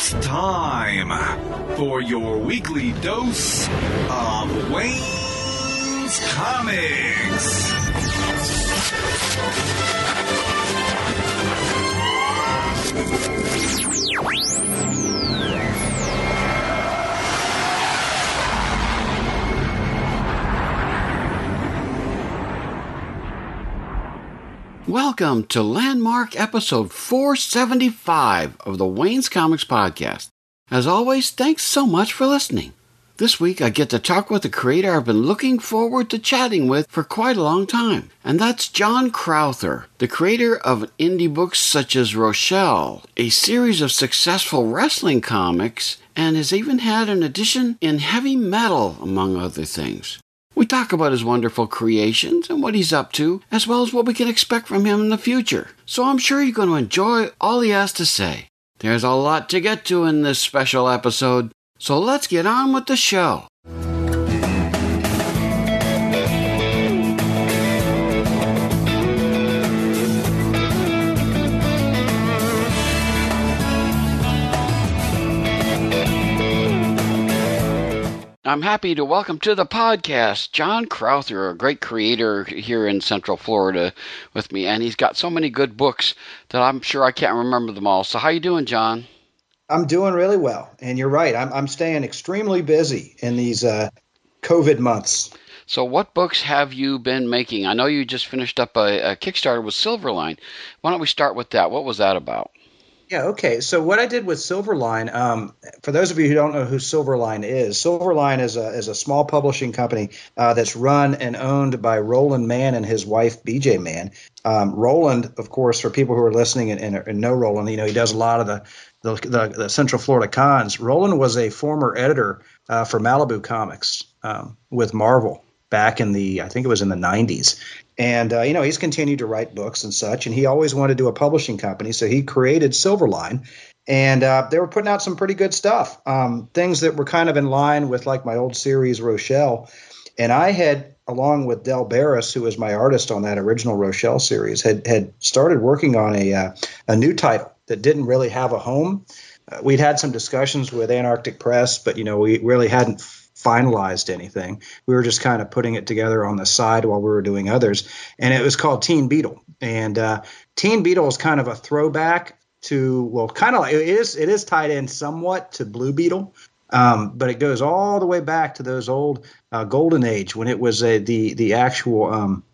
It's time for your weekly dose of Wayne's Comics. Welcome to Landmark episode 475 of the Wayne's Comics Podcast. As always, thanks so much for listening. This week I get to talk with a creator I've been looking forward to chatting with for quite a long time, and that's John Crowther, the creator of indie books such as Roachella, a series of successful wrestling comics, and has even had an edition in heavy metal, among other things. We talk about his wonderful creations and what he's up to, as well as what we can expect from him in the future. So I'm sure you're going to enjoy all he has to say. There's a lot to get to in this special episode, so let's get on with the show. I'm happy to welcome to the podcast John Crowther, a great creator here in Central Florida with me, and he's got so many good books that I'm sure I can't remember them all. So how you doing, John? I'm doing really well, and you're right. I'm I'm staying extremely busy in these uh, COVID months. So, what books have you been making? I know you just finished up a, a Kickstarter with Silverline. Why don't we start with that? What was that about? Yeah, okay. So what I did with Silverline, um, for those of you who don't know who Silverline is, Silverline is a is a small publishing company uh, that's run and owned by Roland Mann and his wife BJ Mann. Um, Roland, of course, for people who are listening and, and, and, know Roland, you know he does a lot of the the, the, the Central Florida cons. Roland was a former editor uh, for Malibu Comics um, with Marvel back in the I think it was in the 90s. And uh, you know he's continued to write books and such, and he always wanted to do a publishing company, so he created Silverline, and uh, they were putting out some pretty good stuff, um, things that were kind of in line with like my old series Roachella, and I had along with Dell Barras, who was my artist on that original Roachella series, had had started working on a uh, a new title that didn't really have a home. Uh, we'd had some discussions with Antarctic Press, but you know we really hadn't finalized anything. We were just kind of putting it together on the side while we were doing others, and it was called Teen Beetle. And uh, Teen Beetle is kind of a throwback to well, kind of like it is it is tied in somewhat to Blue Beetle. Um, but it goes all the way back to those old uh, golden age when it was a, the the actual um,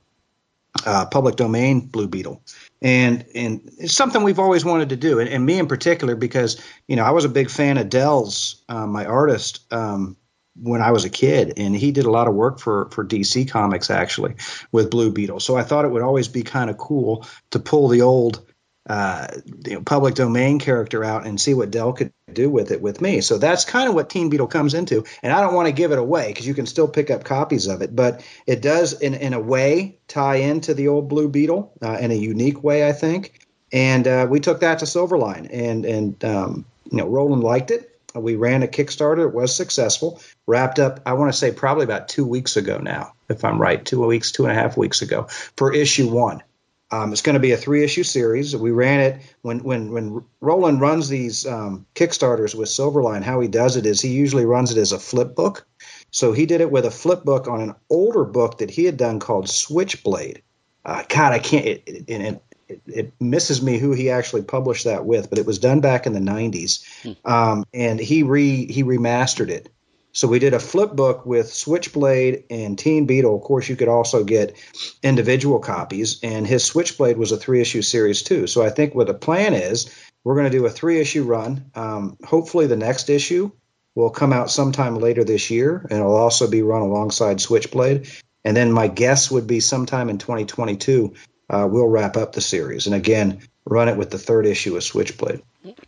uh, public domain Blue Beetle, and and it's something we've always wanted to do, and, and, me in particular because you know I was a big fan of Dell's, uh, my artist, um, when I was a kid, and he did a lot of work for for DC Comics actually with Blue Beetle. So I thought it would always be kind of cool to pull the old uh, you know, public domain character out and see what Dell could do with it with me. So that's kind of what Teen Beetle comes into, and I don't want to give it away because you can still pick up copies of it, but it does in in a way tie into the old Blue Beetle uh, in a unique way, I think. And uh, we took that to Silverline, and and um, you know Roland liked it we ran a Kickstarter. It was successful. Wrapped up, I want to say probably about two weeks ago now, if I'm right, two weeks, two and a half weeks ago for issue one. Um, it's going to be a three issue series. We ran it when when when Roland runs these um, Kickstarters with Silverline. How he does it is he usually runs it as a flip book. So he did it with a flip book on an older book that he had done called Switchblade. Uh, God, I can't. It, it, it, it, misses me who he actually published that with, but it was done back in the 90s, hmm. um, and he re he remastered it. So we did a flip book with Switchblade and Teen Beetle. Of course, you could also get individual copies, and his Switchblade was a three issue series too. So I think what the plan is, we're going to do a three issue run. Um, hopefully, the next issue will come out sometime later this year, and it'll also be run alongside Switchblade. And then my guess would be sometime in 2022 uh, we'll wrap up the series. And again, run it with the third issue of Switchblade.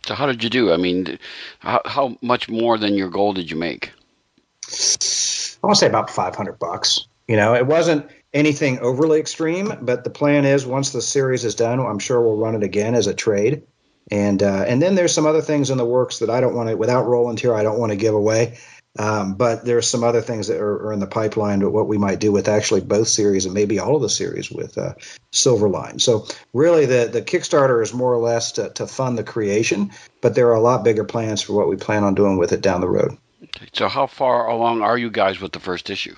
So how did you do? I mean, how, how much more than your goal did you make? I want to say about 500 bucks. You know, it wasn't anything overly extreme, but the plan is once the series is done, I'm sure we'll run it again as a trade. And uh, and then there's some other things in the works that I don't want to, without Roland here, I don't want to give away. Um, but there's some other things that are, are, in the pipeline to what we might do with actually both series and maybe all of the series with uh, Silverline. So really, the the Kickstarter is more or less to, to fund the creation, but there are a lot bigger plans for what we plan on doing with it down the road. So how far along are you guys with the first issue?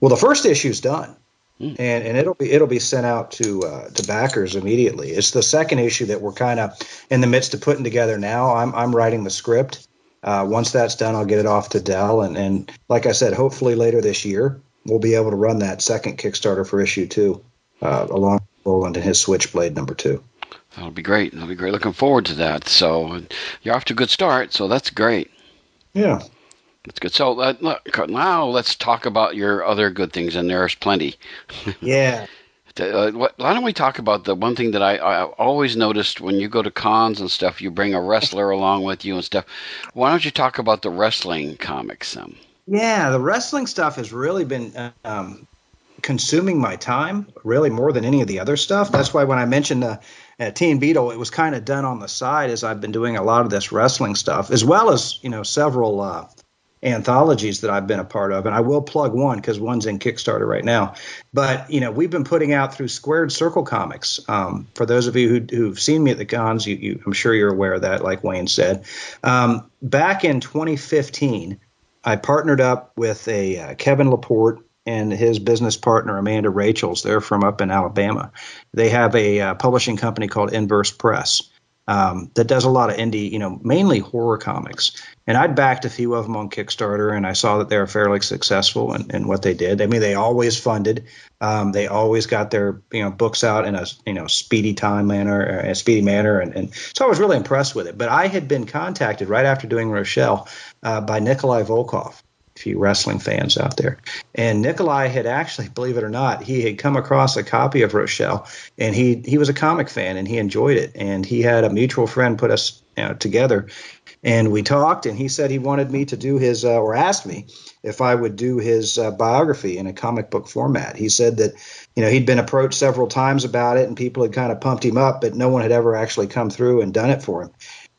Well, the first issue's done. Hmm. And, and it'll be it'll be sent out to uh, to backers immediately. It's the second issue that we're kind of in the midst of putting together now. I'm I'm writing the script. Uh, once that's done, I'll get it off to Dell, and and like I said, hopefully later this year we'll be able to run that second Kickstarter for issue two, uh, along with Roland and his Switchblade number two. That'll be great. That'll be great. Looking forward to that. So you're off to a good start. So that's great. Yeah. That's good. So uh, look, now let's talk about your other good things, and there's plenty. Yeah. Uh, why don't we talk about the one thing that I, I always noticed when you go to cons and stuff, you bring a wrestler along with you and stuff. Why don't you talk about the wrestling comics? Um? Yeah, the wrestling stuff has really been um, consuming my time, really more than any of the other stuff. That's why when I mentioned the uh, Teen Beetle, it was kind of done on the side as I've been doing a lot of this wrestling stuff, as well as you know several uh, anthologies that I've been a part of, and I will plug one because one's in Kickstarter right now. But you know, we've been putting out through Squared Circle Comics. Um, for those of you who, have seen me at the cons, you, you, I'm sure you're aware of that. Like Wayne said, um, back in 2015, I partnered up with a uh, Kevin Laporte and his business partner Amanda Rachels. They're from up in Alabama. They have a uh, publishing company called Inverse Press um, that does a lot of indie, you know, mainly horror comics. And I'd backed a few of them on Kickstarter, and I saw that they were fairly successful in, in what they did. I mean, they always funded. Um, they always got their you know books out in a you know speedy time manner, a speedy manner, and, and so I was really impressed with it. But I had been contacted right after doing Roachella uh, by Nikolai Volkoff, few wrestling fans out there. And Nikolai had actually, believe it or not, he had come across a copy of Roachella, and he he was a comic fan and he enjoyed it. And he had a mutual friend put us you know, together, and we talked. And he said he wanted me to do his uh, or asked me if I would do his uh, biography in a comic book format. He said that you know he'd been approached several times about it, and people had kind of pumped him up, but no one had ever actually come through and done it for him.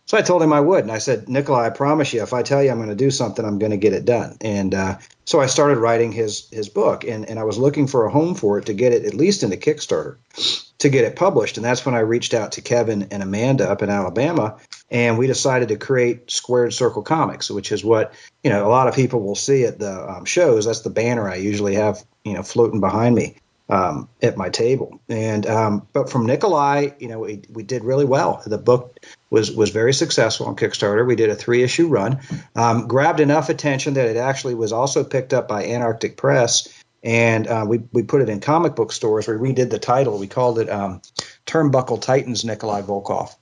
So I told him I would, and I said, Nikolai, I promise you, if I tell you I'm going to do something, I'm going to get it done. And uh, so I started writing his his book, and and I was looking for a home for it to get it at least into Kickstarter, to get it published. And that's when I reached out to Kevin and Amanda up in Alabama, and we decided to create Squared Circle Comics, which is what you know a lot of people will see at the um, shows. That's the banner I usually have, you know, floating behind me um, at my table. And um, but from Nikolai, you know, we, we did really well. The book was was very successful on Kickstarter. We did a three issue run, um, grabbed enough attention that it actually was also picked up by Antarctic Press. And uh, we, we put it in comic book stores. We redid the title. We called it um, Turnbuckle Titans Nikolai Volkoff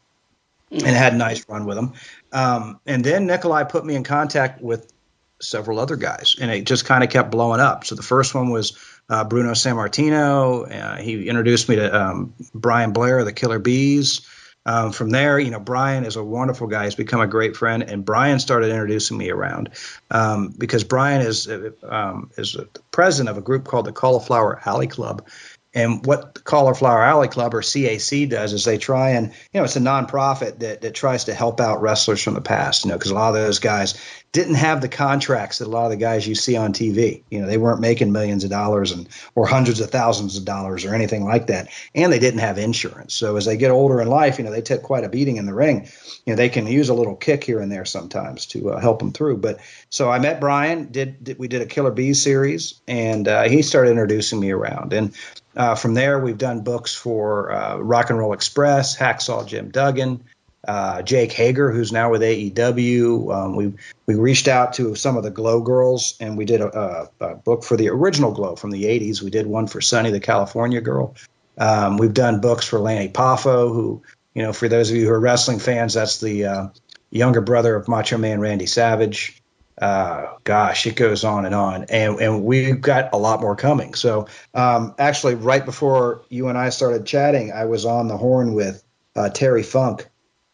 and had a nice run with him. Um, and then Nikolai put me in contact with several other guys, and it just kind of kept blowing up. So the first one was uh, Bruno Sammartino. Uh, he introduced me to um, Brian Blair, the Killer Bees. Um, from there, you know, Brian is a wonderful guy. He's become a great friend, and Brian started introducing me around um, because Brian is uh, um, is the president of a group called the Cauliflower Alley Club, and what the Cauliflower Alley Club or CAC does is they try and, you know, it's a nonprofit that, that tries to help out wrestlers from the past, you know, because a lot of those guys didn't have the contracts that a lot of the guys you see on TV. You know, they weren't making millions of dollars and or hundreds of thousands of dollars or anything like that, and they didn't have insurance. So as they get older in life, you know, they take quite a beating in the ring. You know, they can use a little kick here and there sometimes to uh, help them through. But so I met Brian. Did, did we did a Killer Bees series, and uh, he started introducing me around and uh, from there, we've done books for uh, Rock and Roll Express, Hacksaw Jim Duggan, uh, Jake Hager, who's now with AEW. Um, we we reached out to some of the Glow girls, and we did a, a, a, book for the original Glow from the '80s. We did one for Sunny, the California girl. Um, we've done books for Lanny Poffo, who you know, for those of you who are wrestling fans, that's the uh, younger brother of Macho Man Randy Savage uh, gosh, it goes on and on, and and we've got a lot more coming. So um, actually, right before you and I started chatting, I was on the horn with uh, Terry Funk,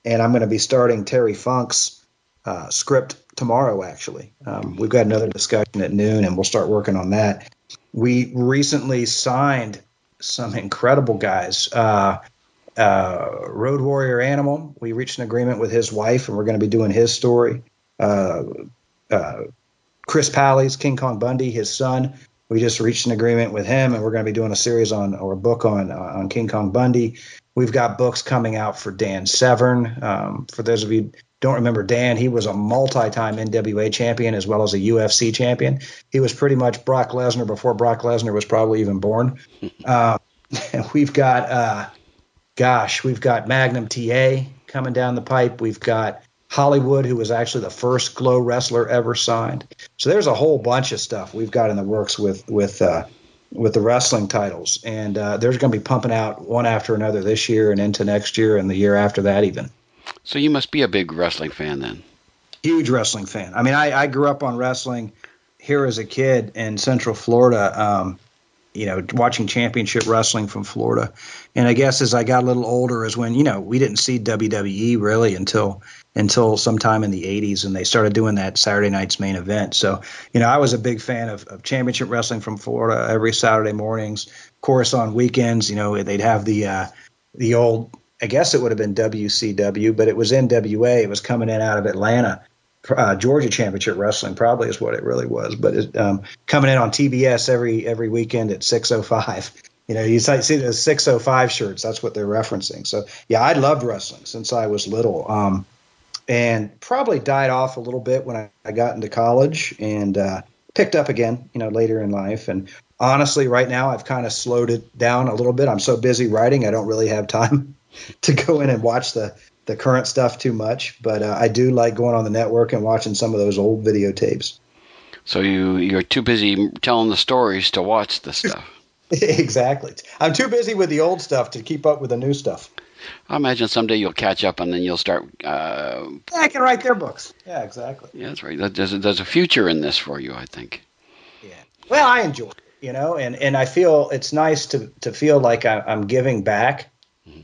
and I'm going to be starting Terry Funk's uh, script tomorrow. Actually, um, we've got another discussion at noon, and we'll start working on that. We recently signed some incredible guys. Uh, uh, Road Warrior Animal. We reached an agreement with his wife, and we're going to be doing his story. Uh, uh, Chris Pallies, King Kong Bundy, his son. We just reached an agreement with him, and we're going to be doing a series on or a book on uh, on King Kong Bundy. We've got books coming out for Dan Severn. Um, for those of you don't remember Dan, he was a multi-time NWA champion as well as a UFC champion. He was pretty much Brock Lesnar before Brock Lesnar was probably even born. uh, we've got, uh, gosh, we've got Magnum TA coming down the pipe. We've got Hollywood, who was actually the first Glow wrestler ever signed. So there's a whole bunch of stuff we've got in the works with with uh, with the wrestling titles, and uh, they're going to be pumping out one after another this year and into next year and the year after that even. So you must be a big wrestling fan then. Huge wrestling fan. I mean, I, I grew up on wrestling here as a kid in Central Florida. Um, you know, watching championship wrestling from Florida. And I guess as I got a little older is when, you know, we didn't see WWE really until until sometime in the 80s and they started doing that Saturday night's main event. So, you know, I was a big fan of, of championship wrestling from Florida every Saturday mornings. Of course, on weekends, you know, they'd have the uh, the old I guess it would have been WCW, but it was NWA. It was coming in out of Atlanta uh, Georgia Championship Wrestling probably is what it really was, but it, um, coming in on TBS every every weekend at 6:05. You know, you see the 605 shirts. That's what they're referencing. So yeah, I loved wrestling since I was little, um, and probably died off a little bit when I, I got into college and uh, picked up again. You know, later in life. And honestly, right now I've kind of slowed it down a little bit. I'm so busy writing, I don't really have time to go in and watch the the current stuff too much, but uh, I do like going on the network and watching some of those old videotapes. So you you're too busy telling the stories to watch the stuff. exactly. I'm too busy with the old stuff to keep up with the new stuff. I imagine someday you'll catch up and then you'll start. Uh, yeah, I can write their books. Yeah, exactly. Yeah, that's right. There's a, there's a future in this for you, I think. Yeah. Well, I enjoy it, you know, and, and I feel it's nice to, to feel like I, I'm giving back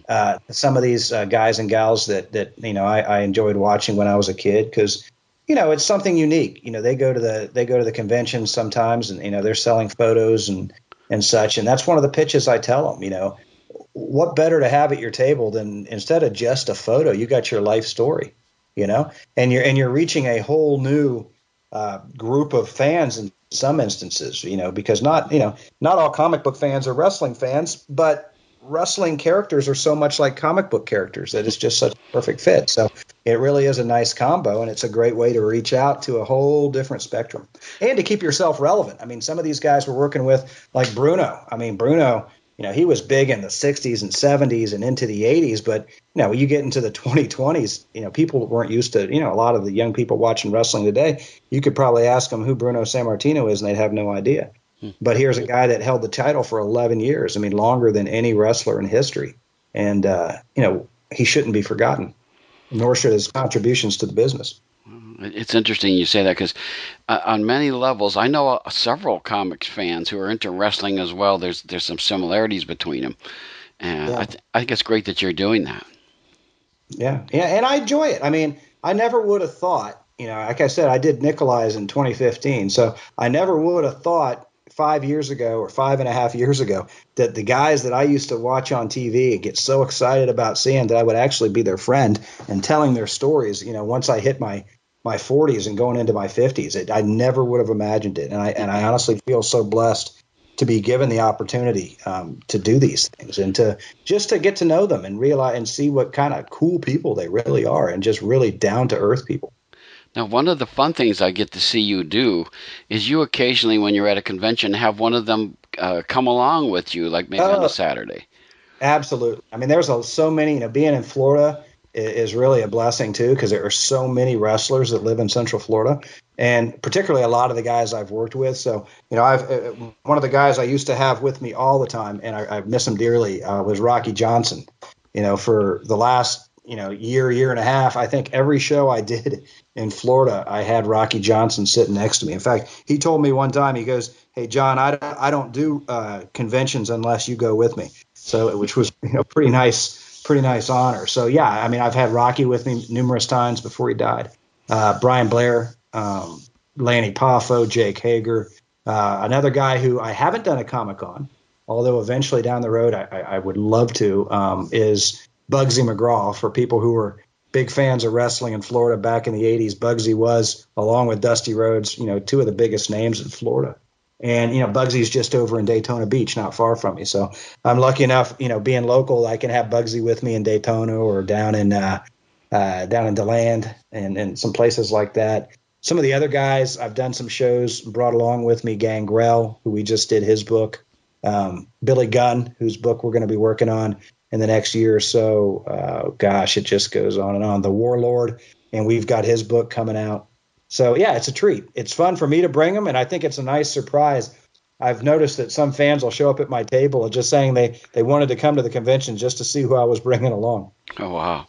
uh, some of these uh, guys and gals that that you know I, I enjoyed watching when I was a kid because you know it's something unique. You know they go to the they go to the conventions sometimes and you know they're selling photos and and such and that's one of the pitches I tell them. You know what better to have at your table than instead of just a photo, you got your life story. You know, and you're and you're reaching a whole new uh, group of fans in some instances. You know, because not you know not all comic book fans are wrestling fans, but wrestling characters are so much like comic book characters that it's just such a perfect fit. So it really is a nice combo, and it's a great way to reach out to a whole different spectrum and to keep yourself relevant. I mean, some of these guys we're working with, like Bruno. I mean, Bruno, you know, he was big in the 60s and 70s and into the 80s, but you know, when you get into the 2020s, you know, people weren't used to, you know, a lot of the young people watching wrestling today. You could probably ask them who Bruno Sammartino is, and they'd have no idea. But here's a guy that held the title for 11 years. I mean, longer than any wrestler in history. And, uh, you know, he shouldn't be forgotten, nor should his contributions to the business. It's interesting you say that because uh, on many levels, I know uh, several comics fans who are into wrestling as well. There's there's some similarities between them, and yeah. I, th- I think it's great that you're doing that. Yeah, yeah, and I enjoy it. I mean, I never would have thought, you know, like I said, I did Nikolai's in 2015, so I never would have thought five years ago or five and a half years ago that the guys that I used to watch on TV and get so excited about seeing that I would actually be their friend and telling their stories. You know, once I hit my my 40s and going into my 50s, it, I never would have imagined it, and I and I honestly feel so blessed to be given the opportunity um, to do these things and to just to get to know them and realize and see what kind of cool people they really are and just really down to earth people. Now, one of the fun things I get to see you do is you occasionally, when you're at a convention, have one of them uh, come along with you, like maybe on a oh. Saturday. Absolutely. I mean, there's a, so many. You know, being in Florida is, is really a blessing too, because there are so many wrestlers that live in Central Florida, and particularly a lot of the guys I've worked with. So, you know, I've uh, one of the guys I used to have with me all the time, and I, I miss him dearly, uh, was Rocky Johnson. You know, for the last you know year year and a half i think every show i did in florida i had rocky johnson sitting next to me. In fact he told me one time he goes hey john i, I don't do uh, conventions unless you go with me. So which was you know pretty nice pretty nice honor. So yeah i mean i've had rocky with me numerous times before he died. Uh, brian blair um, lanny poffo jake hager uh, another guy who i haven't done a comic on although eventually down the road i, I, I would love to um, is Bugsy McGraw for people who are big fans of wrestling in Florida back in the 80s. Bugsy was, along with Dusty Rhodes, you know, two of the biggest names in Florida. And, you know, Bugsy's just over in Daytona Beach, not far from me. So I'm lucky enough, you know, being local, I can have Bugsy with me in Daytona or down in, uh, uh, down in DeLand and, and some places like that. Some of the other guys, I've done some shows, brought along with me Gangrel, who we just did his book, um, Billy Gunn, whose book we're going to be working on in the next year or so. Uh, gosh, it just goes on and on. The Warlord, and we've got his book coming out. So yeah, it's a treat. It's fun for me to bring them, and I think it's a nice surprise. I've noticed that some fans will show up at my table and just saying they they wanted to come to the convention just to see who I was bringing along. Oh wow!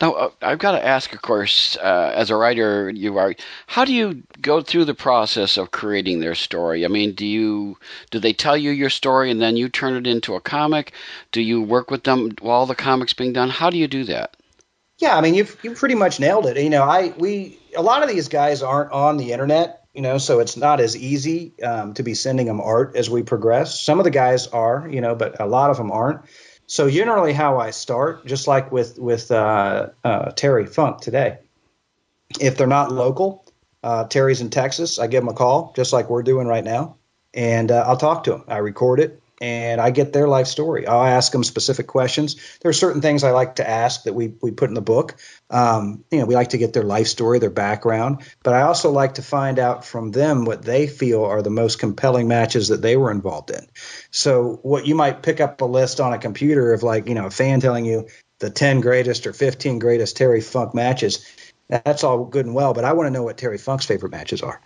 Now, uh, I've got to ask, of course, uh, as a writer, you are. How do you go through the process of creating their story? I mean, do you do they tell you your story and then you turn it into a comic? Do you work with them while the comic's being done? How do you do that? Yeah, I mean, you've you pretty much nailed it. You know, I we a lot of these guys aren't on the internet. You know, so it's not as easy um, to be sending them art as we progress. Some of the guys are, you know, but a lot of them aren't. So generally, how I start, just like with with uh, uh, Terry Funk today, if they're not local, uh, Terry's in Texas, I give them a call, just like we're doing right now, and uh, I'll talk to them. I record it, and I get their life story. I'll ask them specific questions. There are certain things I like to ask that we, we put in the book. Um, you know, we like to get their life story, their background, but I also like to find out from them what they feel are the most compelling matches that they were involved in. So, what you might pick up a list on a computer of like, you know, a fan telling you the 10 greatest or 15 greatest Terry Funk matches. That's all good and well, but I want to know what Terry Funk's favorite matches are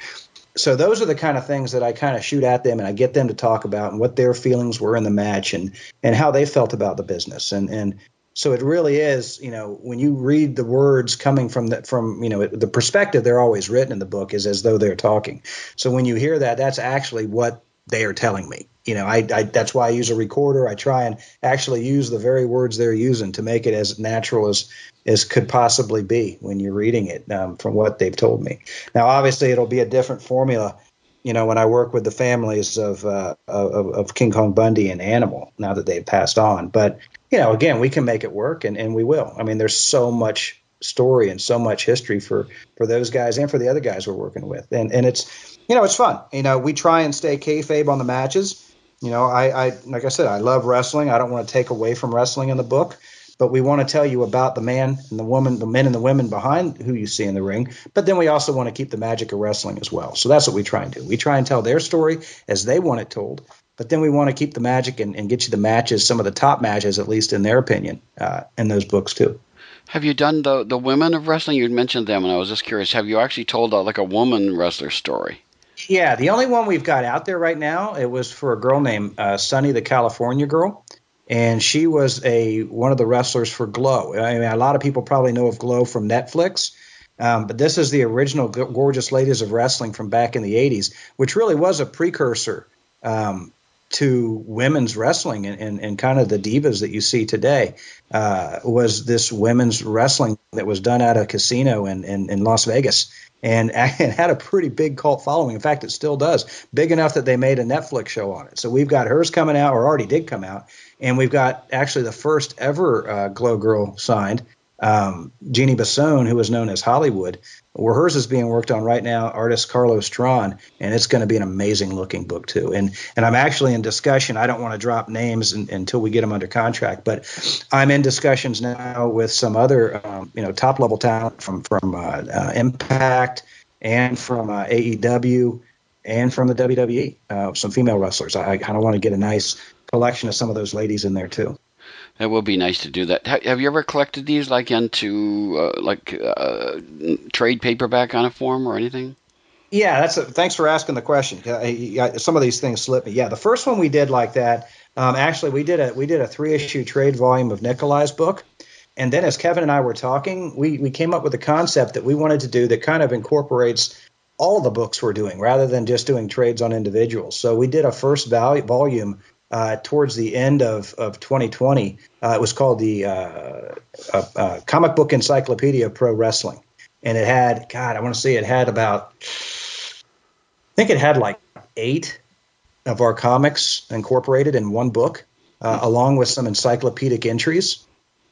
so those are the kind of things that I kind of shoot at them and I get them to talk about and what their feelings were in the match and and how they felt about the business and and so it really is you know when you read the words coming from the from you know the perspective they're always written in the book is as though they're talking so when you hear that that's actually what they are telling me you know I, I that's why I use a recorder I try and actually use the very words they're using to make it as natural as as could possibly be when you're reading it um, from what they've told me. Now, obviously, it'll be a different formula, you know, when I work with the families of, uh, of, of King Kong Bundy and Animal now that they've passed on. But, you know, again, we can make it work and, and we will. I mean, there's so much story and so much history for, for those guys and for the other guys we're working with. And, and it's, you know, it's fun. You know, we try and stay kayfabe on the matches. You know, I, I like I said, I love wrestling. I don't want to take away from wrestling in the book but we want to tell you about the man and the woman, the men and the women behind who you see in the ring. But then we also want to keep the magic of wrestling as well. So that's what we try and do. We try and tell their story as they want it told, but then we want to keep the magic and, and get you the matches, some of the top matches, at least in their opinion, uh, in those books too. Have you done the the women of wrestling? You mentioned them, and I was just curious. Have you actually told a, like a woman wrestler story? Yeah, the only one we've got out there right now it was for a girl named uh, Sunny, the California girl, and she was a one of the wrestlers for Glow. I mean, a lot of people probably know of Glow from Netflix, um, but this is the original Gorgeous Ladies of Wrestling from back in the '80s, which really was a precursor um, to women's wrestling and, and, and, kind of the divas that you see today. Uh, was this women's wrestling that was done at a casino in, in, in Las Vegas? and it had a pretty big cult following. In fact, it still does, big enough that they made a Netflix show on it. So we've got hers coming out, or already did come out, and we've got actually the first ever uh, Glow Girl signed, um, Jeannie Basone, who was known as Hollywood. Where hers is being worked on right now, artist Carlos Tron, and it's going to be an amazing looking book too. And and I'm actually in discussion. I don't want to drop names in, until we get them under contract, but I'm in discussions now with some other um, you know top level talent from from uh, uh, Impact and from uh, AEW and from the WWE, uh, some female wrestlers. I, I kind of want to get a nice collection of some of those ladies in there too. That would be nice to do that. Have you ever collected these like into uh, like uh, trade paperback on a form or anything? Yeah, that's a, thanks for asking the question. I, I, some of these things slip me. Yeah, the first one we did like that. Um, actually, we did a we did a three issue trade volume of Nikolai's book, and then as Kevin and I were talking, we we came up with a concept that we wanted to do that kind of incorporates all the books we're doing rather than just doing trades on individuals. So we did a first volume uh, towards the end of, of 2020. Uh, it was called the uh, uh, uh, Comic Book Encyclopedia of Pro Wrestling. And it had, God, I want to say it had about, I think it had like eight of our comics incorporated in one book, along with some encyclopedic entries.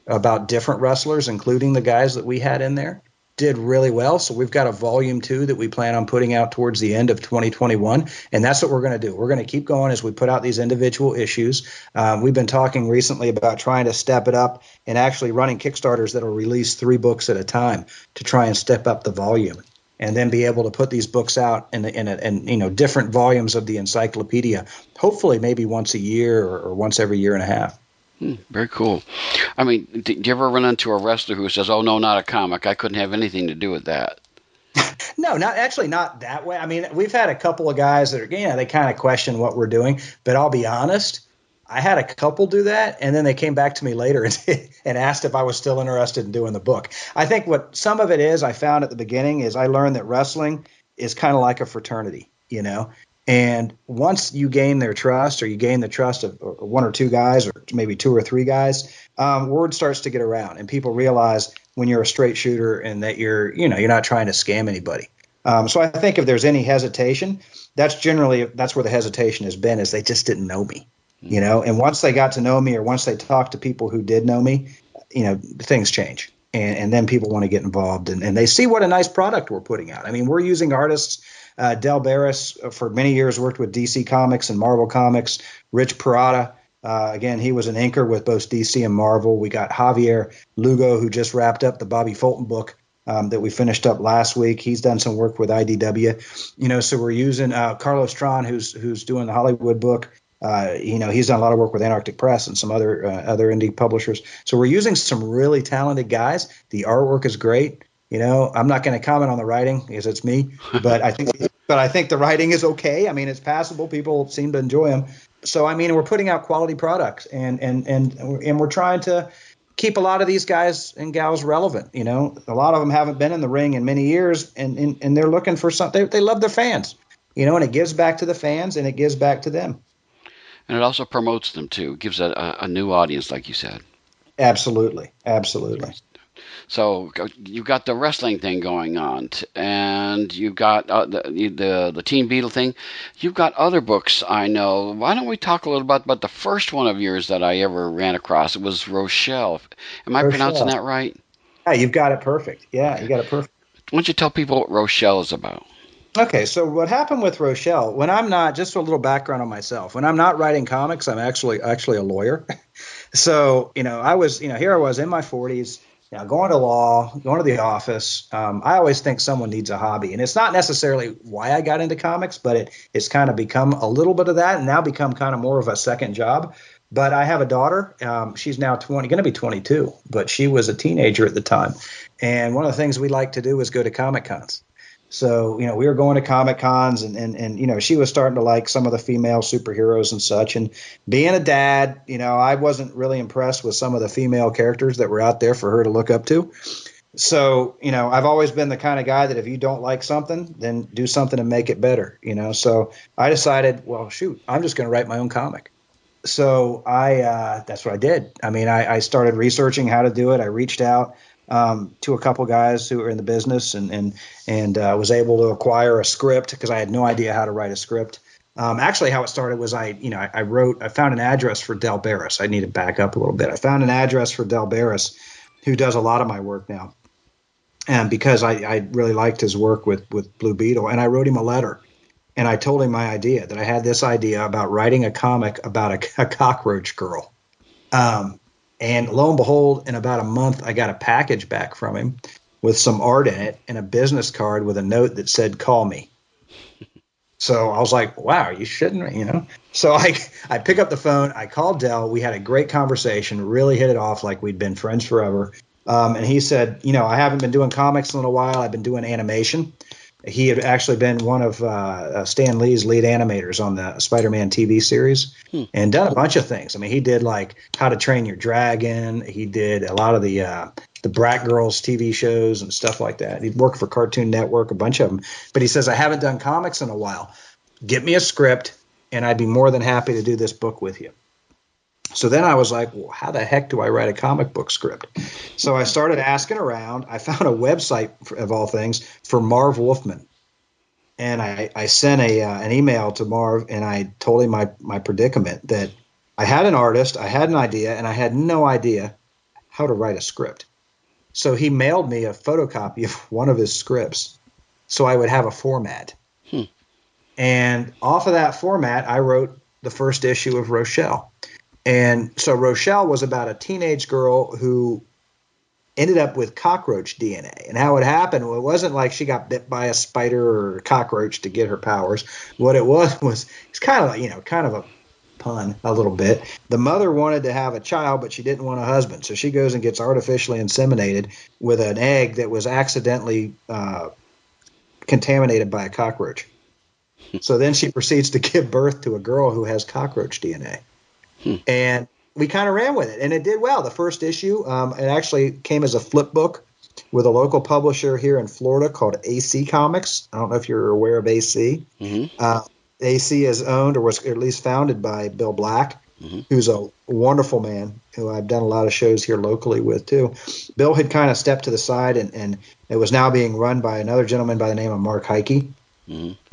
about different wrestlers, including the guys that we had in there, did really well. So we've got a volume two that we plan on putting out towards the end of 2021, and that's what we're going to do. We're going to keep going as we put out these individual issues. Um, we've been talking recently about trying to step it up and actually running Kickstarters that will release three books at a time to try and step up the volume. And then be able to put these books out in, in, a, in you know different volumes of the encyclopedia, hopefully maybe once a year or, or once every year and a half. Hmm, very cool. I mean, do you ever run into a wrestler who says, "Oh no, not a comic. I couldn't have anything to do with that." no, not actually not that way. I mean, we've had a couple of guys that are, you know, they kind of question what we're doing, but I'll be honest. I had a couple do that, and then they came back to me later and, and asked if I was still interested in doing the book. I think what some of it is, I found at the beginning, is I learned that wrestling is kind of like a fraternity. You know, and once you gain their trust, or you gain the trust of one or two guys, or maybe two or three guys, um, word starts to get around, and people realize when you're a straight shooter and that you're, you know, you're not trying to scam anybody. Um, so I think if there's any hesitation, that's generally that's where the hesitation has been, is they just didn't know me, you know. And once they got to know me, or once they talked to people who did know me, you know, things change. And, and then people want to get involved and, and they see what a nice product we're putting out. I mean, we're using artists uh, Dell Barras, uh, for many years, worked with DC Comics and Marvel Comics. Rich Parada, uh, again, he was an anchor with both DC and Marvel. We got Javier Lugo, who just wrapped up the Bobby Fulton book um, that we finished up last week. He's done some work with IDW, you know. So we're using uh, Carlos Tron, who's who's doing the Hollywood book. Uh, you know, he's done a lot of work with Antarctic Press and some other uh, other indie publishers. So we're using some really talented guys. The artwork is great. You know, I'm not going to comment on the writing because it's me, but I think, but I think the writing is okay. I mean, it's passable. People seem to enjoy them. So I mean, we're putting out quality products, and and and and we're trying to keep a lot of these guys and gals relevant. You know, a lot of them haven't been in the ring in many years, and and, and they're looking for something. They, they love their fans. You know, and it gives back to the fans, and it gives back to them. And it also promotes them too. It gives a, a new audience, like you said. Absolutely, absolutely. So you've got the wrestling thing going on, and you've got uh, the, the the Teen Beetle thing. You've got other books I know. Why don't we talk a little about about the first one of yours that I ever ran across? It was Roachella. Am I Roachella. pronouncing that right? Yeah, you've got it perfect. Yeah, you got it perfect. Why don't you tell people what Roachella is about? Okay, so what happened with Roachella? When I'm not, just a little background on myself. When I'm not writing comics, I'm actually actually a lawyer. so you know, I was you know here I was in my 40s now, going to law, going to the office, um, I always think someone needs a hobby. And it's not necessarily why I got into comics, but it, it's kind of become a little bit of that and now become kind of more of a second job. But I have a daughter. Um, she's now 20, going to be 22, but she was a teenager at the time. And one of the things we like to do is go to Comic Cons. So, you know, we were going to Comic Cons and, and, and, you know, she was starting to like some of the female superheroes and such. And being a dad, you know, I wasn't really impressed with some of the female characters that were out there for her to look up to. So, you know, I've always been the kind of guy that if you don't like something, then do something to make it better, you know. So I decided, well, shoot, I'm just going to write my own comic. So I, uh, that's what I did. I mean, I, I started researching how to do it. I reached out um, to a couple guys who are in the business and and and uh, was able to acquire a script because I had no idea how to write a script. Um, actually, how it started was I, you know, I, I, wrote, I found an address for Dell Barras. I need to back up a little bit. I found an address for Dell Barras, who does a lot of my work now, and because I, I really liked his work with with Blue Beetle, and I wrote him a letter, and I told him my idea that I had this idea about writing a comic about a, a cockroach girl. Um, and lo and behold, in about a month, I got a package back from him with some art in it and a business card with a note that said, call me. So I was like, wow, you shouldn't, you know? So I, I pick up the phone, I called Dell. We had a great conversation, really hit it off like we'd been friends forever. Um, and he said, you know, I haven't been doing comics in a while. I've been doing animation he had actually been one of uh, uh, Stan Lee's lead animators on the Spider-Man TV series, hmm. and done a bunch of things. I mean, he did like How to Train Your Dragon. He did a lot of the uh, the Bratz Girls TV shows and stuff like that. He'd worked for Cartoon Network, a bunch of them. But he says, I haven't done comics in a while. Get me a script, and I'd be more than happy to do this book with you. So then I was like, well, how the heck do I write a comic book script? So I started asking around. I found a website, for, of all things, for Marv Wolfman. And I, I sent a uh, an email to Marv and I told him my, my predicament that I had an artist, I had an idea, and I had no idea how to write a script. So he mailed me a photocopy of one of his scripts so I would have a format. Hmm. And off of that format, I wrote the first issue of Roachella. And so Roachella was about a teenage girl who ended up with cockroach DNA. And how it happened, well, it wasn't like she got bit by a spider or a cockroach to get her powers. What it was was it's kind of like, you know, kind of a pun a little bit. The mother wanted to have a child, but she didn't want a husband. So she goes and gets artificially inseminated with an egg that was accidentally uh, contaminated by a cockroach. so then she proceeds to give birth to a girl who has cockroach DNA. And we kind of ran with it, and it did well. The first issue, um, it actually came as a flip book with a local publisher here in Florida called AC Comics. I don't know if you're aware of AC. Mhm. Uh, AC is owned or was at least founded by Bill Black, who's a wonderful man who I've done a lot of shows here locally with too. Bill had kind of stepped to the side, and, and it was now being run by another gentleman by the name of Mark Heike.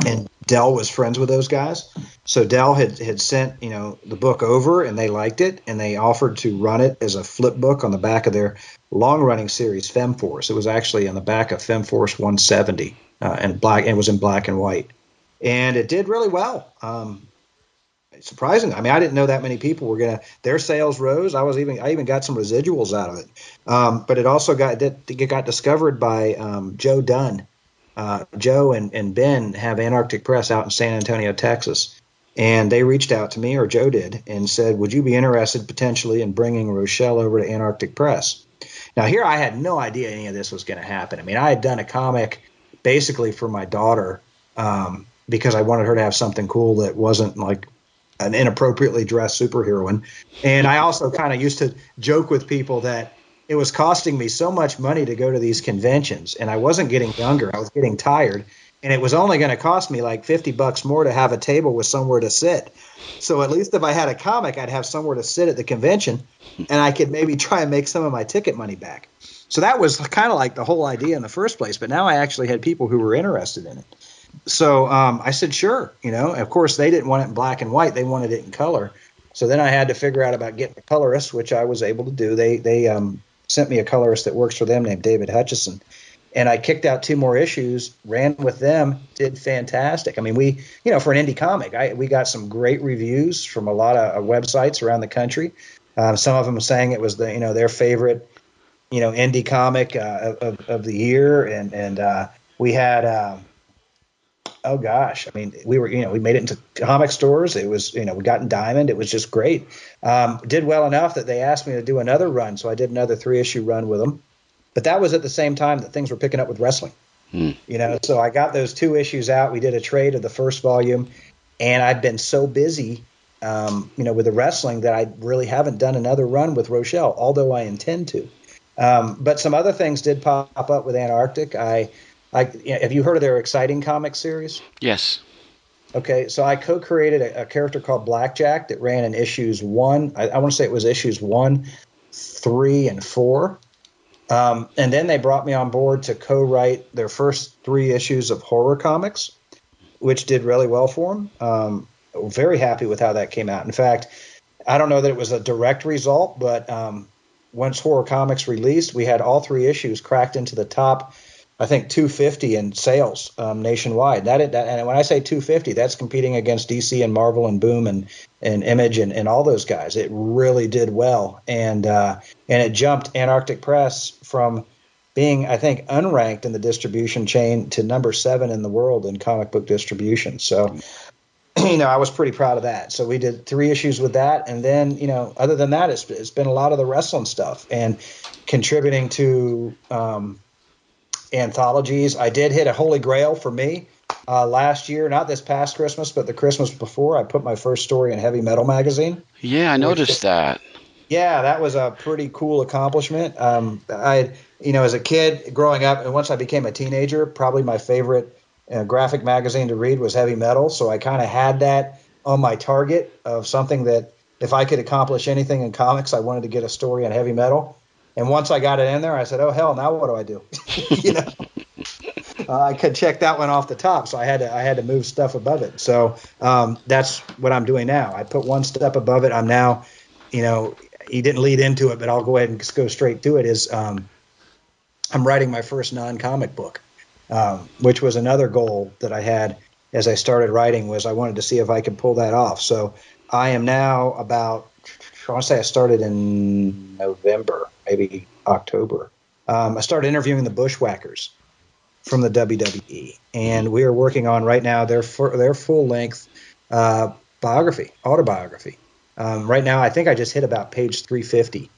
And Dell was friends with those guys. So Dell had, had sent, you know, the book over and they liked it and they offered to run it as a flip book on the back of their long running series, FemForce. It was actually on the back of FemForce 170 uh, and black it was in black and white. And it did really well. Um, surprising. I mean, I didn't know that many people were gonna. Their sales rose. I was even. I even got some residuals out of it. Um, but it also got it got discovered by um, Joe Dunn. Uh, Joe and, and Ben have Antarctic Press out in San Antonio, Texas, and they reached out to me, or Joe did, and said, "Would you be interested potentially in bringing Roachella over to Antarctic Press?" Now, here I had no idea any of this was going to happen. I mean, I had done a comic basically for my daughter um, because I wanted her to have something cool that wasn't like an inappropriately dressed superheroine. And I also kind of used to joke with people that it was costing me so much money to go to these conventions, and I wasn't getting younger. I was getting tired, and it was only going to cost me like 50 bucks more to have a table with somewhere to sit. So at least if I had a comic, I'd have somewhere to sit at the convention, and I could maybe try and make some of my ticket money back. So that was kind of like the whole idea in the first place. But now I actually had people who were interested in it. So um, I said, sure. You know, of course they didn't want it in black and white; they wanted it in color. So then I had to figure out about getting a colorist, which I was able to do. They they um, sent me a colorist that works for them named David Hutchison, and I kicked out two more issues, ran with them, did fantastic. I mean, we you know for an indie comic, I, we got some great reviews from a lot of uh, websites around the country. Um, some of them saying it was the you know their favorite you know indie comic uh, of, of the year, and and uh, we had. Um, oh gosh, I mean, we were, you know, we made it into comic stores. It was, you know, we got in Diamond. It was just great. Um, did well enough that they asked me to do another run, so I did another three issue run with them. But that was at the same time that things were picking up with wrestling. Hmm. You know, so I got those two issues out. We did a trade of the first volume, and I've been so busy, um, you know, with the wrestling that I really haven't done another run with Roachella, although I intend to. Um, but some other things did pop up with Antarctic. I like, have you heard of their exciting comic series? Yes. Okay, so I co-created a, a character called Blackjack that ran in issues one. I, I want to say it was issues one, three, and four. Um, and then they brought me on board to co-write their first three issues of horror comics, which did really well for them. Um, very happy with how that came out. In fact, I don't know that it was a direct result, but um, once horror comics released, we had all three issues cracked into the top I think 250 in sales um, nationwide. That, that and when I say 250, that's competing against DC and Marvel and Boom and and Image and, and all those guys. It really did well, and uh, and it jumped Antarctic Press from being I think unranked in the distribution chain to number seven in the world in comic book distribution. So. You know, I was pretty proud of that. So we did three issues with that, and then you know, other than that, it's, it's been a lot of the wrestling stuff and contributing to um, anthologies. I did hit a holy grail for me uh, last year, not this past Christmas, but the Christmas before. I put my first story in Heavy Metal magazine. Yeah, I noticed that. Yeah, that was a pretty cool accomplishment. Um, I, you know, as a kid growing up, and once I became a teenager, probably my favorite uh, graphic magazine to read was Heavy Metal. So I kind of had that on my target of something that if I could accomplish anything in comics, I wanted to get a story on Heavy Metal. And once I got it in there, I said, "Oh hell, now what do I do?" you know, uh, I could check that one off the top, so I had to I had to move stuff above it. So um, that's what I'm doing now. I put one step above it. I'm now, you know, he didn't lead into it, but I'll go ahead and just go straight to it. Is um, I'm writing my first non-comic book, um, which was another goal that I had as I started writing. Was I wanted to see if I could pull that off. So I am now about. I want to say I started in November, maybe October. Um, I started interviewing the Bushwhackers from the WWE, and we are working on right now their their full length uh, biography, autobiography. Um, right now, I think I just hit about page 350,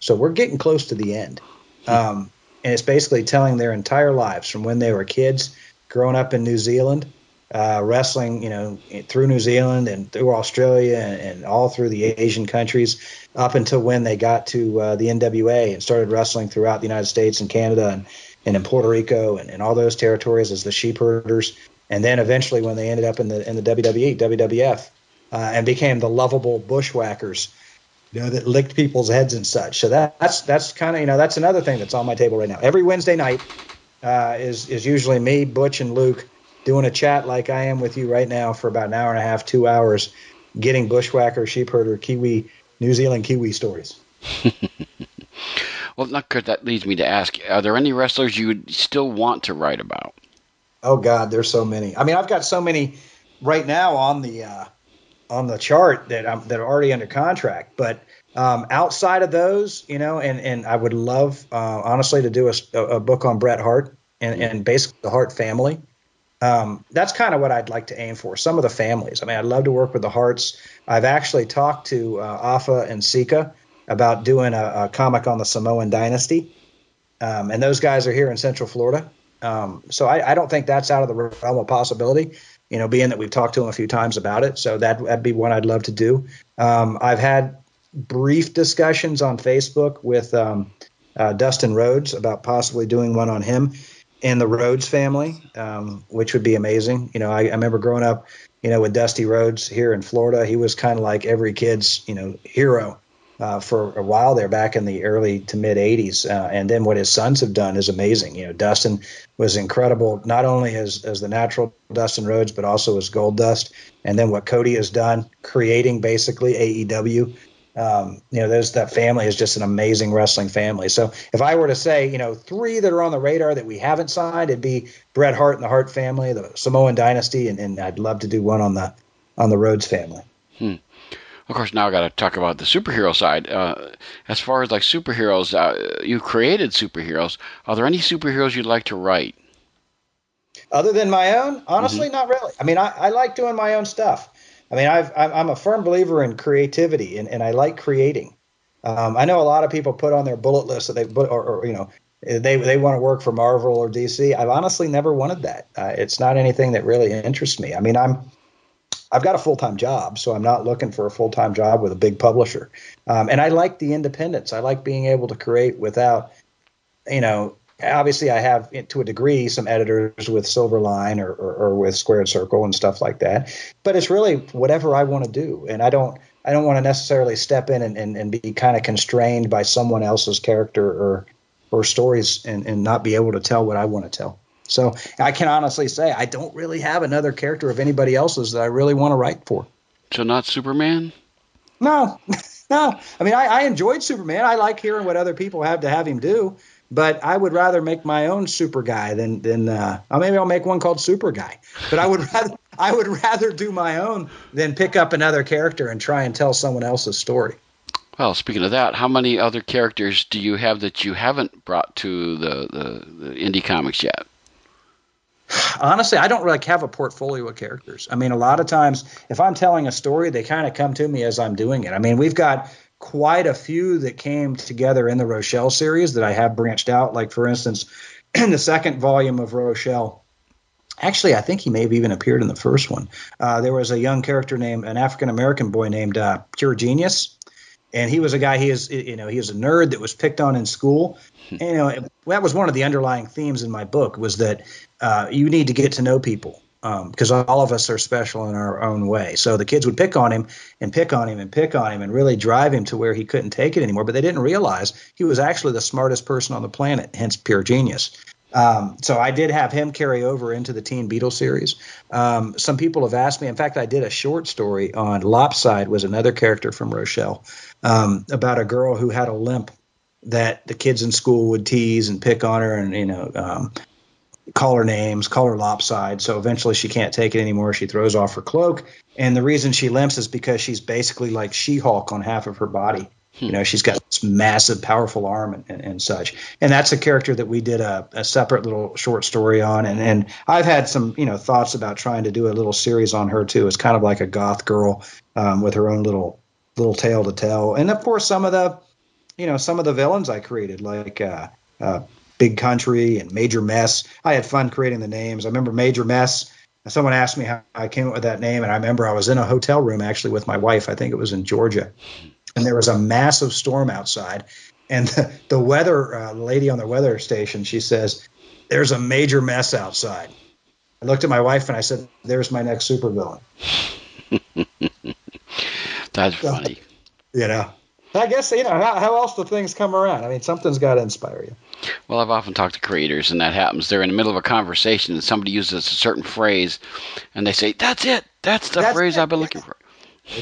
so we're getting close to the end. Um, and it's basically telling their entire lives from when they were kids, growing up in New Zealand, uh, wrestling, you know, through New Zealand and through Australia and, and, all through the Asian countries, up until when they got to uh, the NWA and started wrestling throughout the United States and Canada and and in Puerto Rico and, and all those territories as the sheep herders, and then eventually when they ended up in the in the WWE, WWF, uh, and became the lovable bushwhackers, you know, that licked people's heads and such. So that, that's that's kind of you know that's another thing that's on my table right now. Every Wednesday night uh, is is usually me, Butch, and Luke doing a chat like I am with you right now for about an hour and a half, two hours, getting bushwhacker, sheep herder, Kiwi, New Zealand Kiwi stories. Well, not good. That leads me to ask: Are there any wrestlers you would still want to write about? Oh God, there's so many. I mean, I've got so many right now on the uh, on the chart that I'm that are already under contract. But um, outside of those, you know, and and I would love uh, honestly to do a, a, book on Bret Hart and and basically the Hart family. Um, that's kind of what I'd like to aim for. Some of the families. I mean, I'd love to work with the Harts. I've actually talked to uh, Afa and Sika about doing a, a comic on the Samoan dynasty. Um, and those guys are here in Central Florida. Um, so I, I, don't think that's out of the realm of possibility, you know, being that we've talked to them a few times about it. So that, would be one I'd love to do. Um, I've had brief discussions on Facebook with um, uh, Dustin Rhodes about possibly doing one on him and the Rhodes family, um, which would be amazing. You know, I, I remember growing up, you know, with Dusty Rhodes here in Florida. He was kind of like every kid's, you know, hero uh, for a while there back in the early to mid 80s. Uh, and then what his sons have done is amazing. You know, Dustin was incredible, not only as, as the natural Dustin Rhodes, but also as Gold Dust. And then what Cody has done, creating basically AEW. Um, you know, there's that family is just an amazing wrestling family. So if I were to say, you know, three that are on the radar that we haven't signed, it'd be Bret Hart and the Hart family, the Samoan dynasty, and, and I'd love to do one on the on the Rhodes family. Hmm. Of course, now I got to talk about the superhero side. Uh, as far as like superheroes, uh, you created superheroes. Are there any superheroes you'd like to write? Other than my own, honestly, mm-hmm. not really. I mean, I, I, like doing my own stuff. I mean, I've, I'm a firm believer in creativity, and, and I like creating. Um, I know a lot of people put on their bullet list that they put, or, or you know, they they want to work for Marvel or DC. I've honestly never wanted that. Uh, it's not anything that really interests me. I mean, I'm I've got a full time job, so I'm not looking for a full time job with a big publisher. Um, and I like the independence. I like being able to create without, you know, obviously I have to a degree some editors with Silverline or, or, or with Squared Circle and stuff like that. But it's really whatever I want to do, and I don't I don't want to necessarily step in and, and, and be kind of constrained by someone else's character or or stories and, and not be able to tell what I want to tell. So I can honestly say I don't really have another character of anybody else's that I really want to write for. So not Superman? No, no. I mean, I, I enjoyed Superman. I like hearing what other people have to have him do, but I would rather make my own super guy than than uh, maybe I'll make one called Super Guy. But I would rather I would rather do my own than pick up another character and try and tell someone else's story. Well, speaking of that, how many other characters do you have that you haven't brought to the, the, the indie comics yet? honestly, I don't really have a portfolio of characters. I mean, a lot of times, if I'm telling a story, they kind of come to me as I'm doing it. I mean, we've got quite a few that came together in the Roachella series that I have branched out. Like, for instance, in the second volume of Roachella, actually, I think he may have even appeared in the first one. Uh, there was a young character named, an African American boy named uh, Pure Genius and he was a guy he is you know he was a nerd that was picked on in school and, you know that was one of the underlying themes in my book was that uh, you need to get to know people because um, all of us are special in our own way. So the kids would pick on him and pick on him and pick on him and really drive him to where he couldn't take it anymore. But they didn't realize he was actually the smartest person on the planet, hence pure genius. Um, so I did have him carry over into the Teen Beetle series. Um, some people have asked me. In fact, I did a short story on Lopside was another character from Roachella um, about a girl who had a limp that the kids in school would tease and pick on her and you know um, call her names, call her lopside. So eventually she can't take it anymore. She throws off her cloak, and the reason she limps is because she's basically like She-Hulk on half of her body. Hmm. You know, she's got this massive, powerful arm and, and, and, such. And that's a character that we did a, a separate little short story on. And, and I've had some, you know, thoughts about trying to do a little series on her too. It's kind of like a goth girl um, with her own little little tale to tell. And of course, some of the, you know, some of the villains I created, like uh, uh, Big Country and Major Mess. I had fun creating the names. I remember Major Mess. Someone asked me how I came up with that name, and I remember I was in a hotel room actually with my wife. I think it was in Georgia, and there was a massive storm outside. And the, the weather uh, lady on the weather station, she says, "There's a major mess outside." I looked at my wife and I said, "There's my next supervillain." That's funny. You know, I guess you know how, how else do things come around? I mean, something's got to inspire you. Well, I've often talked to creators, and that happens. They're in the middle of a conversation, and somebody uses a certain phrase, and they say, "That's it. That's the That's phrase it. I've been looking for."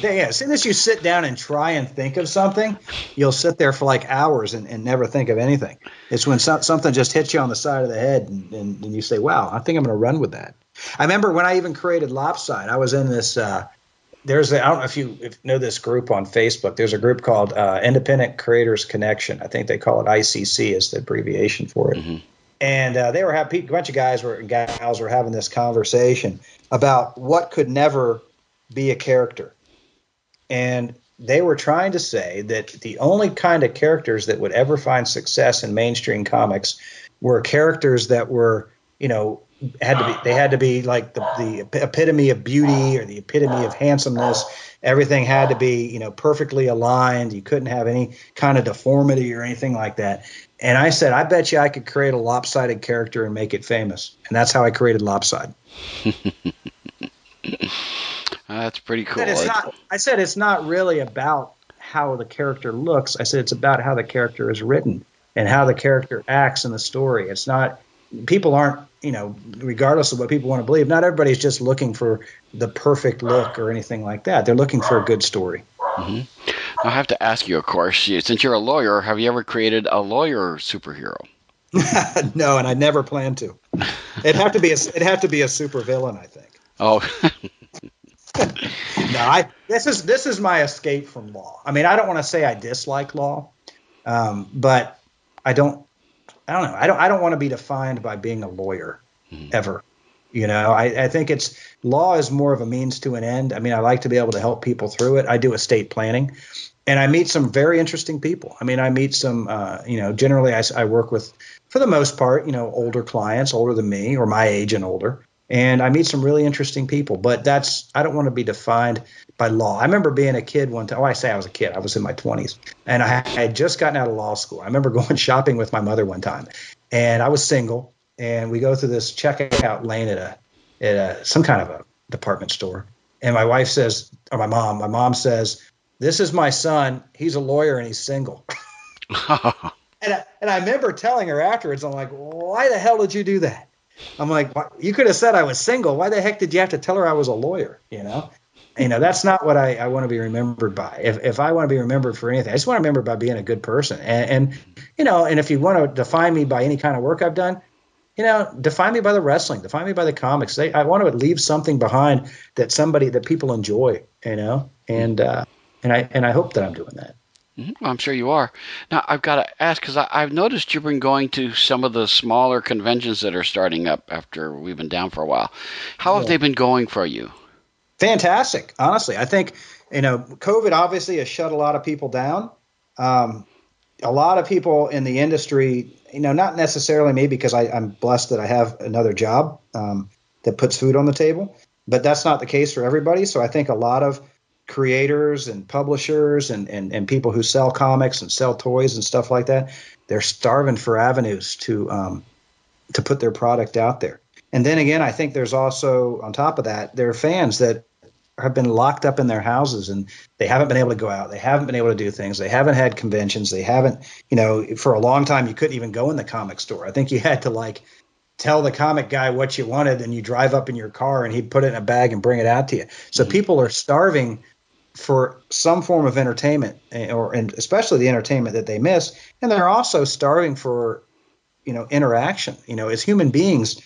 Yeah, as soon as you sit down and try and think of something, you'll sit there for like hours and, and never think of anything. It's when so, something just hits you on the side of the head, and, and, and you say, "Wow, I think I'm going to run with that." I remember when I even created Lopside. I was in this uh, there's a, I don't know if you know this group on Facebook. There's a group called uh, Independent Creators Connection. I think they call it ICC is the abbreviation for it. Mm-hmm. And uh, they were having a bunch of guys were gals were having this conversation about what could never be a character, and they were trying to say that the only kind of characters that would ever find success in mainstream comics were characters that were you know had to be they had to be like the, the epitome of beauty or the epitome of handsomeness. Everything had to be you know perfectly aligned. You couldn't have any kind of deformity or anything like that. And i said i bet you i could create a lopsided character and make it famous. And that's how i created lopside. Ah, that's pretty cool I said, not, I said it's not really about how the character looks. I said it's about how the character is written and how the character acts in the story. It's not people aren't you know, regardless of what people want to believe, not everybody's just looking for the perfect look or anything like that. They're looking for a good story. Mm-hmm. I have to ask you, of course, since you're a lawyer, have you ever created a lawyer superhero? no, and I never plan to. It'd have to be a it'd have to be a supervillain, I think. Oh. no, I this is this is my escape from law. I mean, I don't want to say I dislike law, um, but I don't I don't know. I don't I don't want to be defined by being a lawyer mm-hmm. ever. You know, I, I think it's law is more of a means to an end. I mean, I like to be able to help people through it. I do estate planning, and I meet some very interesting people. I mean, I meet some, uh, you know, generally I, I work with, for the most part, you know, older clients, older than me or my age and older, and I meet some really interesting people. But that's I don't want to be defined by law. I remember being a kid one time. Oh, I say I was a kid. I was in my 20s, and I had just gotten out of law school. I remember going shopping with my mother one time, and I was single. And we go through this checkout lane at a at a, some kind of a department store, and my wife says, or my mom, my mom says, "This is my son. He's a lawyer and he's single." and I, and I remember telling her afterwards, I'm like, "Why the hell did you do that?" I'm like, you could have said I was single. Why the heck did you have to tell her I was a lawyer? You know, you know that's not what I, I want to be remembered by. If if I want to be remembered for anything, I just want to remember by being a good person. And, and you know, and if you want to define me by any kind of work I've done, you know, define me by the wrestling, define me by the comics. They, I want to leave something behind that somebody that people enjoy. You know, and uh, and I and I hope that I'm doing that. Mm-hmm. I'm sure you are. Now, I've got to ask because I've noticed you've been going to some of the smaller conventions that are starting up after we've been down for a while. How yeah. have they been going for you? Fantastic. Honestly, I think you know COVID obviously has shut a lot of people down. Um, a lot of people in the industry, you know, not necessarily me because I, am blessed that I have another job um, that puts food on the table, but that's not the case for everybody. So I think a lot of creators and publishers and, and, and people who sell comics and sell toys and stuff like that, they're starving for avenues to um, to put their product out there. And then again, I think there's also on top of that, there are fans that have been locked up in their houses and they haven't been able to go out. They haven't been able to do things. They haven't had conventions. They haven't, you know, for a long time you couldn't even go in the comic store. I think you had to like tell the comic guy what you wanted and you drive up in your car and he'd put it in a bag and bring it out to you. So mm-hmm. people are starving for some form of entertainment eh, or and especially the entertainment that they miss. And they're also starving for you know interaction. You know as human beings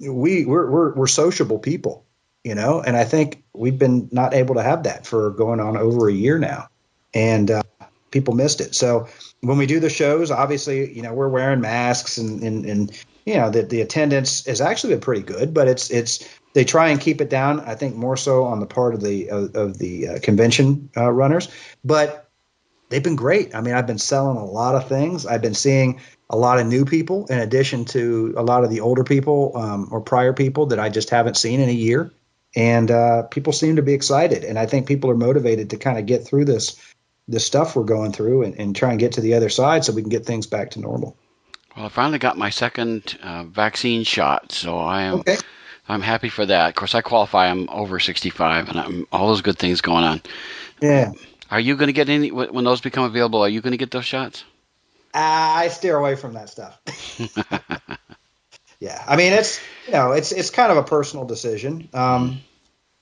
we we're, we're, we're sociable people you know? And i think we've been not able to have that for going on over a year now. And uh, people missed it. So when we do the shows obviously you know we're wearing masks and and, and you know the, the attendance has actually been pretty good but it's it's they try and keep it down i think more so on the part of the of, of the uh, convention uh, runners. But they've been great. I mean i've been selling a lot of things. I've been seeing a lot of new people in addition to a lot of the older people um, or prior people that i just haven't seen in a year. And uh, people seem to be excited. And i think people are motivated to kind of get through this this stuff we're going through and, and try and get to the other side so we can get things back to normal. Well i finally got my second uh, vaccine shot so i am okay. i'm happy for that. Of course i qualify. I'm over 65 and i'm all those good things going on. Yeah. Are you going to get any when those become available are you going to get those shots? I steer away from that stuff. Yeah, I mean it's you know it's it's kind of a personal decision. Um,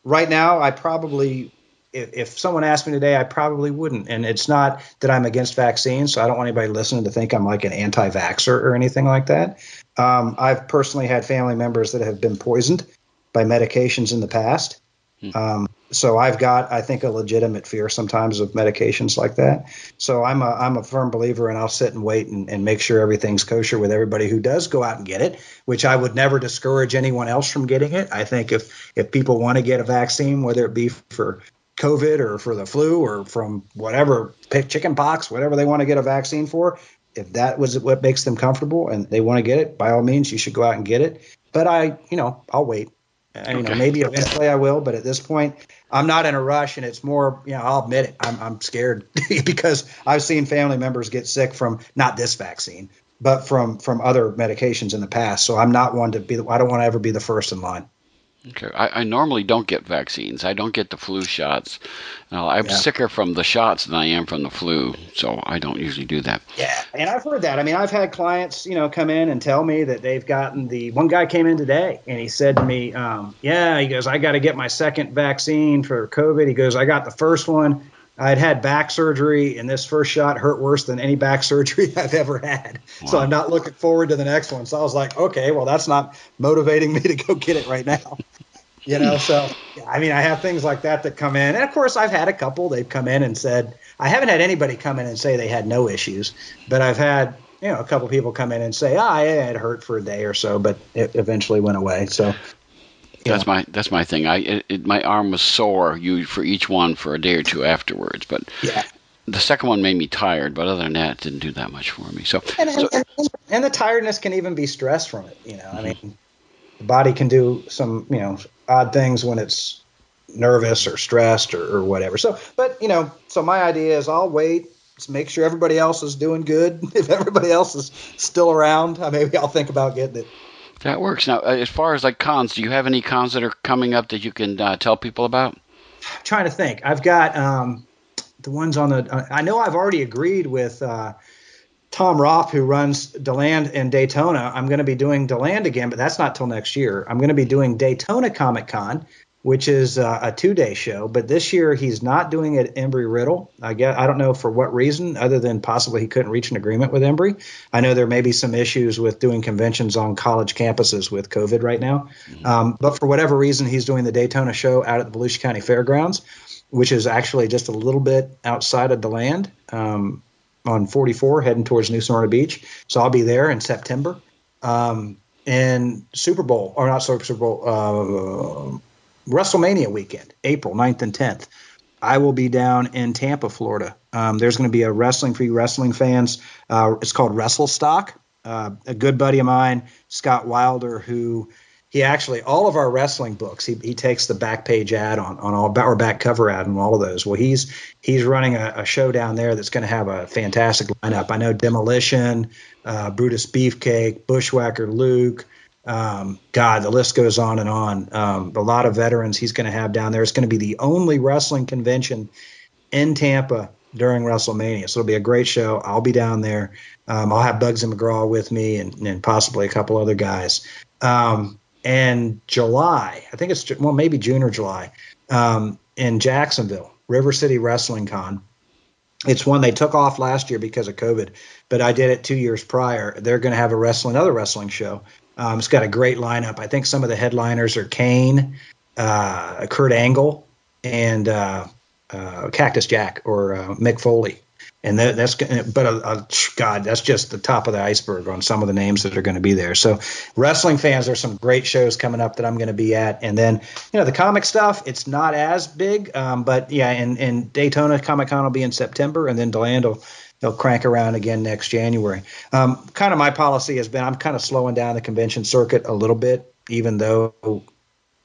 right now, I probably if, if someone asked me today, I probably wouldn't. And it's not that I'm against vaccines, so I don't want anybody listening to think I'm like an anti-vaxxer or anything like that. Um, I've personally had family members that have been poisoned by medications in the past. Hmm. Um, so I've got, I think, a legitimate fear sometimes of medications like that. So I'm a I'm a firm believer, and I'll sit and wait and, and make sure everything's kosher with everybody who does go out and get it. Which I would never discourage anyone else from getting it. I think if if people want to get a vaccine, whether it be for COVID or for the flu or from whatever chicken pox, whatever they want to get a vaccine for, if that was what makes them comfortable and they want to get it, by all means, you should go out and get it. But I, you know, I'll wait. And, you know, maybe eventually I will, but at this point, I'm not in a rush, and it's more, you know, I'll admit it, I'm, I'm scared because I've seen family members get sick from not this vaccine, but from from other medications in the past. So I'm not one to be. I don't want to ever be the first in line. Okay. I, I, normally don't get vaccines. I don't get the flu shots. Now, I'm yeah. sicker from the shots than I am from the flu, so I don't usually do that. Yeah, and I've heard that. I mean, I've had clients, you know, come in and tell me that they've gotten the. One guy came in today and he said to me, um, "Yeah," he goes, "I got to get my second vaccine for COVID." He goes, "I got the first one." I'd had back surgery, and this first shot hurt worse than any back surgery I've ever had. Wow. So I'm not looking forward to the next one. So I was like, okay, well, that's not motivating me to go get it right now. You know, so I mean, I have things like that that come in, and of course, I've had a couple. They've come in and said, I haven't had anybody come in and say they had no issues, but I've had you know a couple people come in and say, ah, oh, it hurt for a day or so, but it eventually went away. So that's my that's my thing. I it, it, my arm was sore you for each one for a day or two afterwards, but yeah. The second one made me tired, but other than that, it didn't do that much for me. So and, so, and, and the tiredness can even be stress from it. You know, mm-hmm. I mean, the body can do some you know odd things when it's nervous or stressed or, or whatever. So, but you know, so my idea is I'll wait just make sure everybody else is doing good. If everybody else is still around, maybe I'll think about getting it. That works. Now, uh, as far as like cons, do you have any cons that are coming up that you can uh, tell people about? I'm trying to think. I've got um, the ones on the. Uh, I know I've already agreed with uh, Tom Roth, who runs Deland in Daytona. I'm going to be doing Deland again, but that's not till next year. I'm going to be doing Daytona Comic Con which is uh, a two-day show. But this year he's not doing it at Embry Riddle. I guess I don't know for what reason, other than possibly he couldn't reach an agreement with Embry. I know there may be some issues with doing conventions on college campuses with COVID right now. Mm-hmm. Um, but for whatever reason, he's doing the Daytona show out at the Volusia County Fairgrounds, which is actually just a little bit outside of DeLand um, on 44, heading towards New Smyrna Beach. So I'll be there in September. Um, and Super Bowl, or not Super Bowl, uh, WrestleMania weekend, April 9th and 10th. I will be down in Tampa, Florida. Um, there's going to be a wrestling for you wrestling fans. Uh, it's called WrestleStock. Uh, a good buddy of mine, Scott Wilder, who he actually all of our wrestling books he, he takes the back page ad on on all or back cover ad on all of those. Well, he's he's running a, a show down there that's going to have a fantastic lineup. I know Demolition, uh, Brutus Beefcake, Bushwhacker Luke, Um, God, the list goes on and on. Um, a lot of veterans he's going to have down there. It's going to be the only wrestling convention in Tampa during WrestleMania. So it'll be a great show. I'll be down there. Um, I'll have Bugsy McGraw with me and, and possibly a couple other guys. Um, and July, I think it's well maybe June or July, um, in Jacksonville, River City Wrestling Con. It's one they took off last year because of COVID, but I did it two years prior. They're going to have a wrestling, another wrestling show. Um, it's got a great lineup. I think some of the headliners are Kane, uh, Kurt Angle, and uh, uh, Cactus Jack or uh, Mick Foley and that, that's but uh, uh, God, that's just the top of the iceberg on some of the names that are going to be there. So, wrestling fans, there's some great shows coming up that I'm going to be at, and then you know the comic stuff, it's not as big, um, but yeah, and in Daytona Comic Con will be in September, and then Deland will they'll crank around again next January. Um, kind of my policy has been I'm kind of slowing down the convention circuit a little bit, even though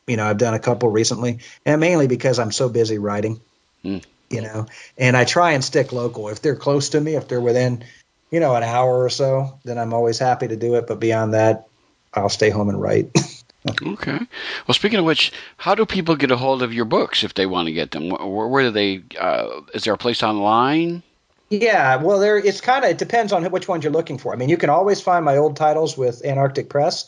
you know I've done a couple recently, and mainly because I'm so busy writing. Mm you know, and I try and stick local. If they're close to me, if they're within, you know, an hour or so, then I'm always happy to do it. But beyond that, I'll stay home and write. okay. Well, speaking of which, how do people get a hold of your books if they want to get them? Where, where do they? Uh, is there a place online? Yeah, well, there. It's kind of it depends on which ones you're looking for. I mean, you can always find my old titles with Antarctic Press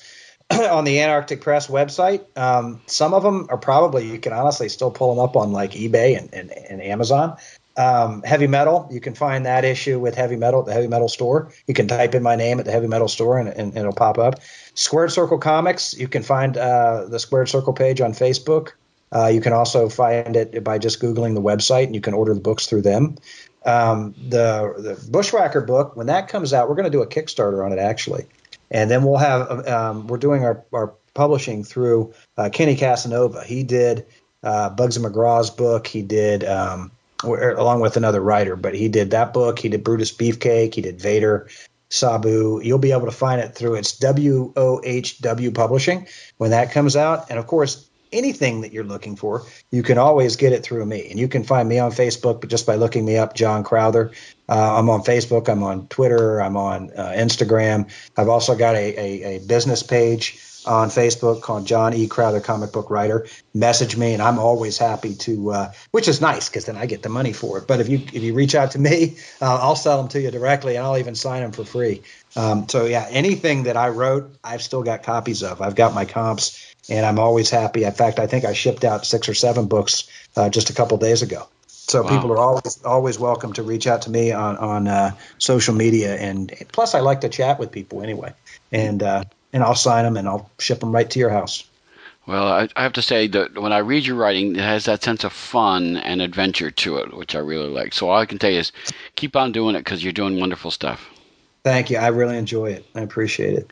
on the Antarctic Press website. Um, some of them are probably you can honestly still pull them up on like eBay and, and, and Amazon. Um, heavy metal, you can find that issue with heavy metal at the heavy metal store. You can type in my name at the heavy metal store and, and, it'll pop up. Squared Circle Comics, you can find uh, the Squared Circle page on Facebook. Uh, you can also find it by just googling the website, and you can order the books through them. Um, the the Bushwhacker book, when that comes out, we're going to do a Kickstarter on it actually and then we'll have um, we're doing our, our publishing through uh, Kenny Casanova. He did uh, Bugsy McGraw's book. He did um, along with another writer, but he did that book. He did Brutus Beefcake. He did Vader. Sabu. You'll be able to find it through its WOHW Publishing when that comes out. And of course, anything that you're looking for, you can always get it through me. And you can find me on Facebook, but just by looking me up, John Crowther. Uh, I'm on Facebook. I'm on Twitter. I'm on uh, Instagram. I've also got a, a, a, business page on Facebook called John E. Crowther, comic book writer. Message me, and I'm always happy to, uh, which is nice because then I get the money for it. But if you if you reach out to me, I'll sell them to you directly, and I'll even sign them for free. Um, so yeah, anything that I wrote, I've still got copies of. I've got my comps and I'm always happy. In fact, I think I shipped out six or seven books uh, just a couple days ago. So wow. people are always always welcome to reach out to me on on uh, social media, and plus I like to chat with people anyway, and uh, and I'll sign them and I'll ship them right to your house. Well, I, I have to say that when I read your writing, it has that sense of fun and adventure to it, which I really like. So all I can tell you is keep on doing it because you're doing wonderful stuff. Thank you. I really enjoy it. I appreciate it.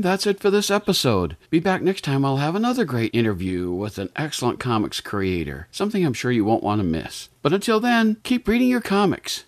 And that's it for this episode. Be back next time. I'll have another great interview with an excellent comics creator, something I'm sure you won't want to miss. But until then, keep reading your comics.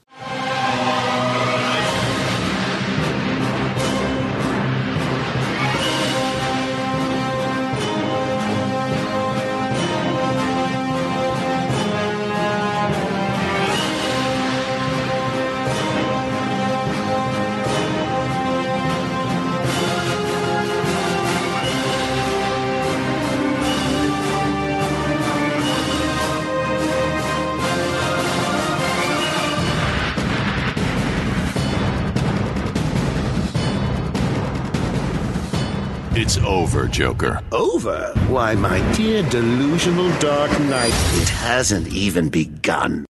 Over, Joker. Over? Why, my dear delusional Dark Knight, it hasn't even begun.